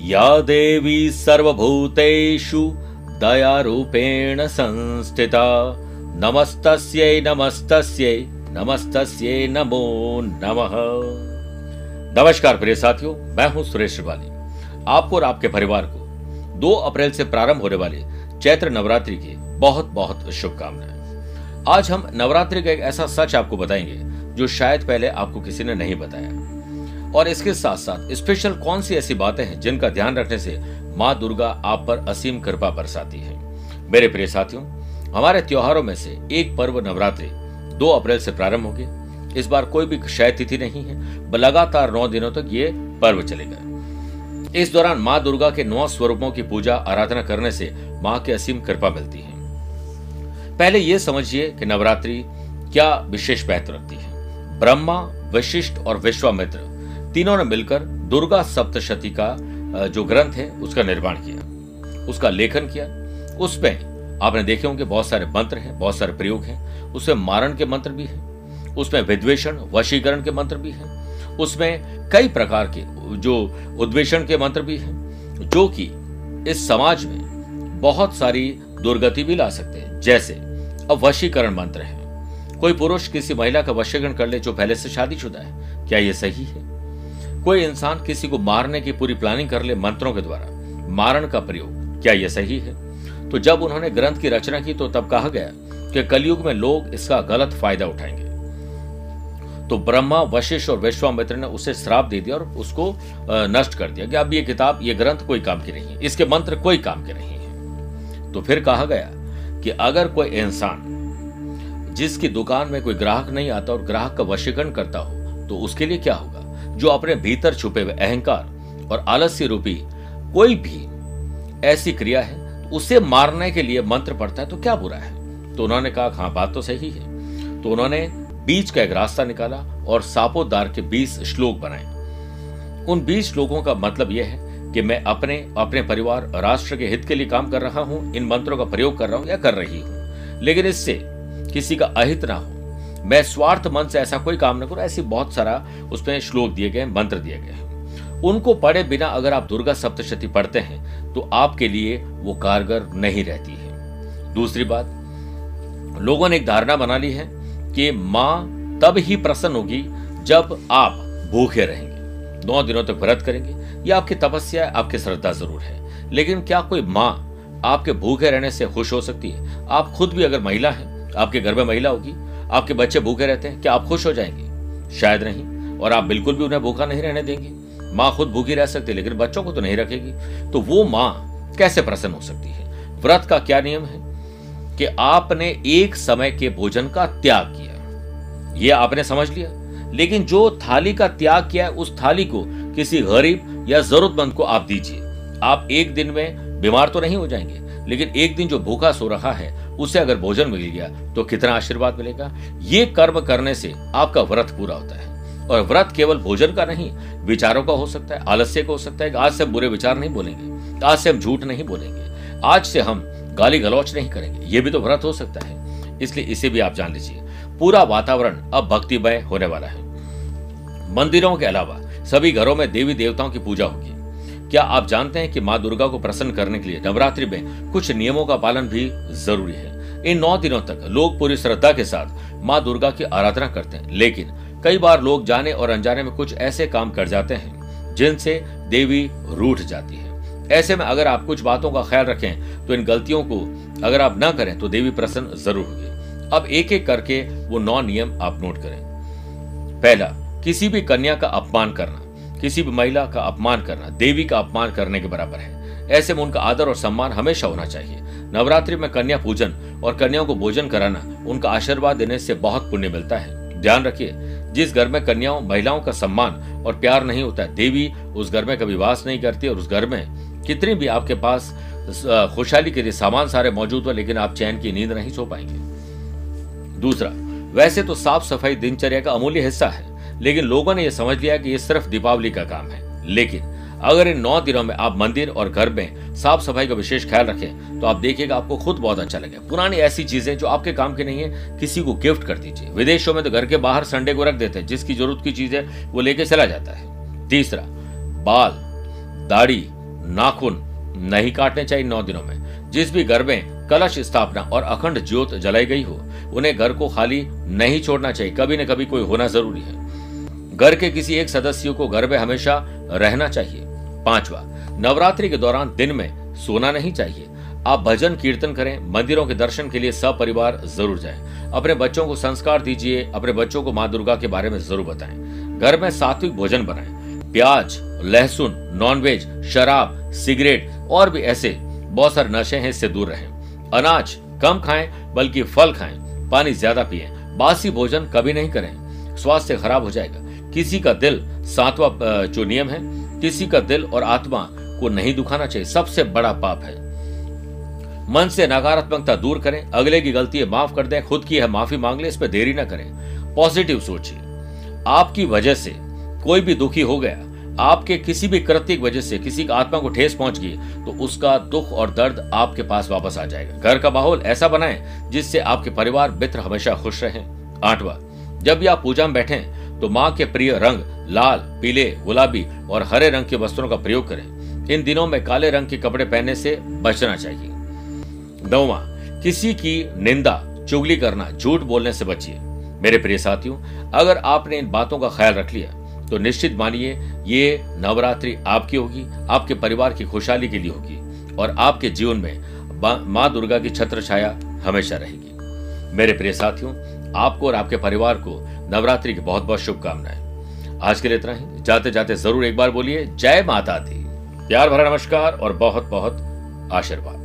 देवी सर्वभूतेषु दयारूपेण संस्थिता। नमस्तस्यै नमस्तस्यै नमस्तस्यै नमो नमः। नमस्कार प्रिय साथियों, मैं हूँ सुरेश श्रिवाली। आपको और आपके परिवार को 2 अप्रैल से प्रारंभ होने वाले चैत्र नवरात्रि की बहुत बहुत शुभकामनाएँ। आज हम नवरात्रि का एक ऐसा सच आपको बताएँगे, जो शायद पहले आपको किसी ने नहीं बताया। और इसके साथ साथ स्पेशल कौन सी ऐसी बातें हैं जिनका ध्यान रखने से माँ दुर्गा आप पर असीम कृपा बरसाती है? मेरे प्रिय साथियों, हमारे त्योहारों में से एक पर्व नवरात्रि दो अप्रैल से प्रारंभ होगी। इस बार कोई भी क्षय तिथि नहीं है, लगातार नौ दिनों तक ये पर्व चलेगा। इस दौरान माँ दुर्गा के नौ स्वरूपों की पूजा, आराधना करने से माँ की असीम कृपा मिलती है। पहले ये समझिए कि नवरात्रि क्या विशेष महत्व रखती है। ब्रह्मा, वशिष्ठ और विश्वामित्र तीनों ने मिलकर दुर्गा सप्तशती का जो ग्रंथ है, उसका निर्माण किया, उसका लेखन किया। उसमें आपने देखे होंगे बहुत सारे मंत्र हैं, बहुत सारे प्रयोग हैं। उसमें मारण के मंत्र भी हैं, उसमें विद्वेषण, वशीकरण के मंत्र भी हैं, उसमें कई प्रकार के, जो उद्वेषण के मंत्र भी हैं, जो कि इस समाज में बहुत सारी दुर्गति भी ला सकते हैं। जैसे, अब वशीकरण मंत्र है। कोई पुरुष किसी महिला का वशीकरण कर ले जो पहले से शादीशुदा है, क्या यह सही है? कोई इंसान किसी को मारने की पूरी प्लानिंग कर ले मंत्रों के द्वारा। मारण का प्रयोग, क्या यह सही है? तो जब उन्होंने ग्रंथ की रचना की तो तब कहा गया कि कलयुग में लोग इसका गलत फ़ायदा उठाएँगे। तो ब्रह्मा, वशिष्ठ और विश्वामित्र ने उसे श्राप दे दिया और उसको नष्ट कर दिया कि अब ये किताब, ये ग्रंथ कोई काम की नहीं है, इसके मंत्र कोई काम के नहीं है। तो फिर कहा गया कि अगर कोई इंसान जिसकी दुकान में कोई ग्राहक नहीं आता और ग्राहक का वशीकरण करता हो तो उसके लिए क्या होगा? जो अपने भीतर छुपे हुए अहंकार और आलस्य रूपी कोई भी ऐसी क्रिया है उसे मारने के लिए मंत्र पढ़ता है तो क्या बुरा है? तो उन्होंने कहा हाँ बात तो सही है। तो उन्होंने बीच का एक रास्ता निकाला और सापोदार के बीस श्लोक बनाए। उन बीस श्लोकों का मतलब यह है कि मैं अपने अपने परिवार राष्ट्र के हित के लिए काम कर रहा हूँ, इन मंत्रों का प्रयोग कर रहा हूँ या कर रही हूँ। लेकिन इससे किसी का अहित ना हो। मैं स्वार्थ मन से ऐसा कोई काम न करूँ। ऐसी बहुत सारा उसमें श्लोक दिए गए मंत्र दिए गए उनको पढ़े बिना अगर आप दुर्गा सप्तशती पढ़ते हैं तो आपके लिए वो कारगर नहीं रहती है। दूसरी बात, लोगों ने एक धारणा बना ली है कि माँ तब ही प्रसन्न होगी जब आप भूखे रहेंगे। नौ दिनों तक व्रत करेंगे। यह आपकी तपस्या, आपकी श्रद्धा ज़रूर है। लेकिन क्या कोई माँ आपके भूखे रहने से खुश हो सकती है? आप खुद भी अगर महिला हैं, आपके घर में महिला होगी आपके बच्चे भूखे रहते हैं, क्या आप खुश हो जाएँगे? शायद नहीं, और आप बिल्कुल भी उन्हें भूखा नहीं रहने देंगे। माँ खुद भूखी रह सकती लेकिन बच्चों को तो नहीं रखेगी। तो वो माँ कैसे प्रसन्न हो सकती है? व्रत का क्या नियम है? कि आपने एक समय के भोजन का त्याग किया। यह आपने समझ लिया? लेकिन जो थाली का त्याग किया है, उस थाली को किसी गरीब या जरूरतमंद को आप दीजिए। आप एक दिन में बीमार तो नहीं हो जाएँगे, लेकिन एक दिन जो भूखा सो रहा है उसे अगर भोजन मिल गया तो कितना आशीर्वाद मिलेगा? ये कर्म करने से आपका व्रत पूरा होता है। और व्रत केवल भोजन का नहीं, विचारों का हो सकता है, आलस्य का हो सकता है। आज से हम बुरे विचार नहीं बोलेंगे, आज से हम झूठ नहीं बोलेंगे, आज से हम गाली गलौच नहीं करेंगे। ये भी तो व्रत हो सकता है। इसलिए इसे भी आप जान लीजिए। पूरा वातावरण अब भक्तिमय होने वाला है। मंदिरों के अलावा सभी घरों में देवी देवताओं की पूजा होगी। क्या आप जानते हैं कि माँ दुर्गा को प्रसन्न करने के लिए नवरात्रि में कुछ नियमों का पालन भी ज़रूरी है? इन नौ दिनों तक लोग पूरी श्रद्धा के साथ माँ दुर्गा की आराधना करते हैं। लेकिन कई बार लोग जाने और अनजाने में कुछ ऐसे काम कर जाते हैं जिनसे देवी रूठ जाती है। ऐसे में अगर आप कुछ बातों का ख्याल रखें तो इन गलतियों को अगर आप ना करें तो देवी प्रसन्न ज़रूर होगी। अब एक एक करके वो नौ नियम आप नोट करें। पहला, किसी भी कन्या का अपमान करना। किसी भी महिला का अपमान करना, देवी का अपमान करने के बराबर है। ऐसे में उनका आदर और सम्मान हमेशा होना चाहिए। नवरात्रि में कन्या पूजन और कन्याओं को भोजन कराना, उनका आशीर्वाद देने से बहुत पुण्य मिलता है। ध्यान रखिए, जिस घर में कन्याओं, महिलाओं का सम्मान और प्यार नहीं होता है, देवी उस घर में कभी वास नहीं करती और उस घर में कितनी भी आपके पास खुशहाली के लिए सामान सारे मौजूद हो, लेकिन आप चैन की नींद नहीं सो पाएँगे। दूसरा, वैसे तो साफ़ सफ़ाई दिनचर्या का अमूल्य हिस्सा है। लेकिन लोगों ने यह समझ लिया कि यह सिर्फ़ दीपावली का काम है। लेकिन अगर इन नौ दिनों में आप मंदिर और घर में साफ़ सफ़ाई का विशेष ख्याल रखें तो आप देखिएगा आपको खुद बहुत अच्छा लगे। पुरानी ऐसी चीज़ें जो आपके काम की नहीं है, किसी को गिफ्ट कर दीजिए। विदेशों में तो घर के बाहर संडे को रख देते हैं, जिसकी ज़रूरत की चीज़ है वो लेके चला जाता है। तीसरा, बाल, दाढ़ी, नाखून नहीं काटने चाहिए नौ दिनों में। जिस भी घर में कलश स्थापना और अखंड ज्योत जलाई गई हो, उन्हें घर को खाली नहीं छोड़ना चाहिए। कभी न कभी कोई होना ज़रूरी है। घर के किसी एक सदस्य को घर में हमेशा रहना चाहिए। पांचवा, नवरात्रि के दौरान दिन में सोना नहीं चाहिए। आप भजन कीर्तन करें, मंदिरों के दर्शन के लिए सब परिवार ज़रूर जाएँ। अपने बच्चों को संस्कार दीजिए, अपने बच्चों को माँ दुर्गा के बारे में ज़रूर बताएँ। घर में सात्विक भोजन बनाएँ। प्याज, लहसुन, नॉनवेज, शराब, सिगरेट और भी ऐसे बहुत सारे नशे हैं, इससे दूर रहें। अनाज कम खाएँ, बल्कि फल खाएँ, पानी ज़्यादा पिए। बासी भोजन कभी नहीं करें। स्वास्थ्य खराब हो जाएगा। किसी का दिल सातवा जो नियम है, किसी का दिल और आत्मा को नहीं दुखाना चाहिए। सबसे बड़ा पाप है। मन से नकारात्मकता दूर करें, अगले की गलती माफ़ कर दें, खुद की है, माफ़ी मांग ले, इस पर देरी ना करें। पॉजिटिव सोचिए। आपकी वजह से कोई भी दुखी हो गया, आपके किसी भी कृत्य की वजह से किसी की आत्मा को ठेस पहुँच गई तो उसका दुख और दर्द आपके पास वापस आ जाएगा। घर का माहौल ऐसा बनाएँ जिससे आपके परिवार मित्र हमेशा खुश रहें। आठवा, जब भी आप पूजा में बैठे तो माँ के प्रिय रंग लाल, पीले, गुलाबी और हरे रंग के वस्त्रों का प्रयोग करें। इन दिनों में काले रंग के कपड़े पहनने से बचना चाहिए। नौवा, किसी की निंदा, चुगली करना, झूठ बोलने से बचिए। मेरे प्रिय साथियों, अगर आपने इन बातों का ख्याल रख लिया तो निश्चित मानिए, ये नवरात्रि आपकी होगी, आपके परिवार की खुशहाली के लिए होगी और आपके जीवन में माँ दुर्गा की छत्र छाया हमेशा रहेगी। मेरे प्रिय साथियों, आपको और आपके परिवार को नवरात्रि की बहुत बहुत शुभकामनाएँ। आज के लिए इतना ही। जाते जाते ज़रूर एक बार बोलिए, जय माता दी। प्यार भरा नमस्कार और बहुत बहुत आशीर्वाद।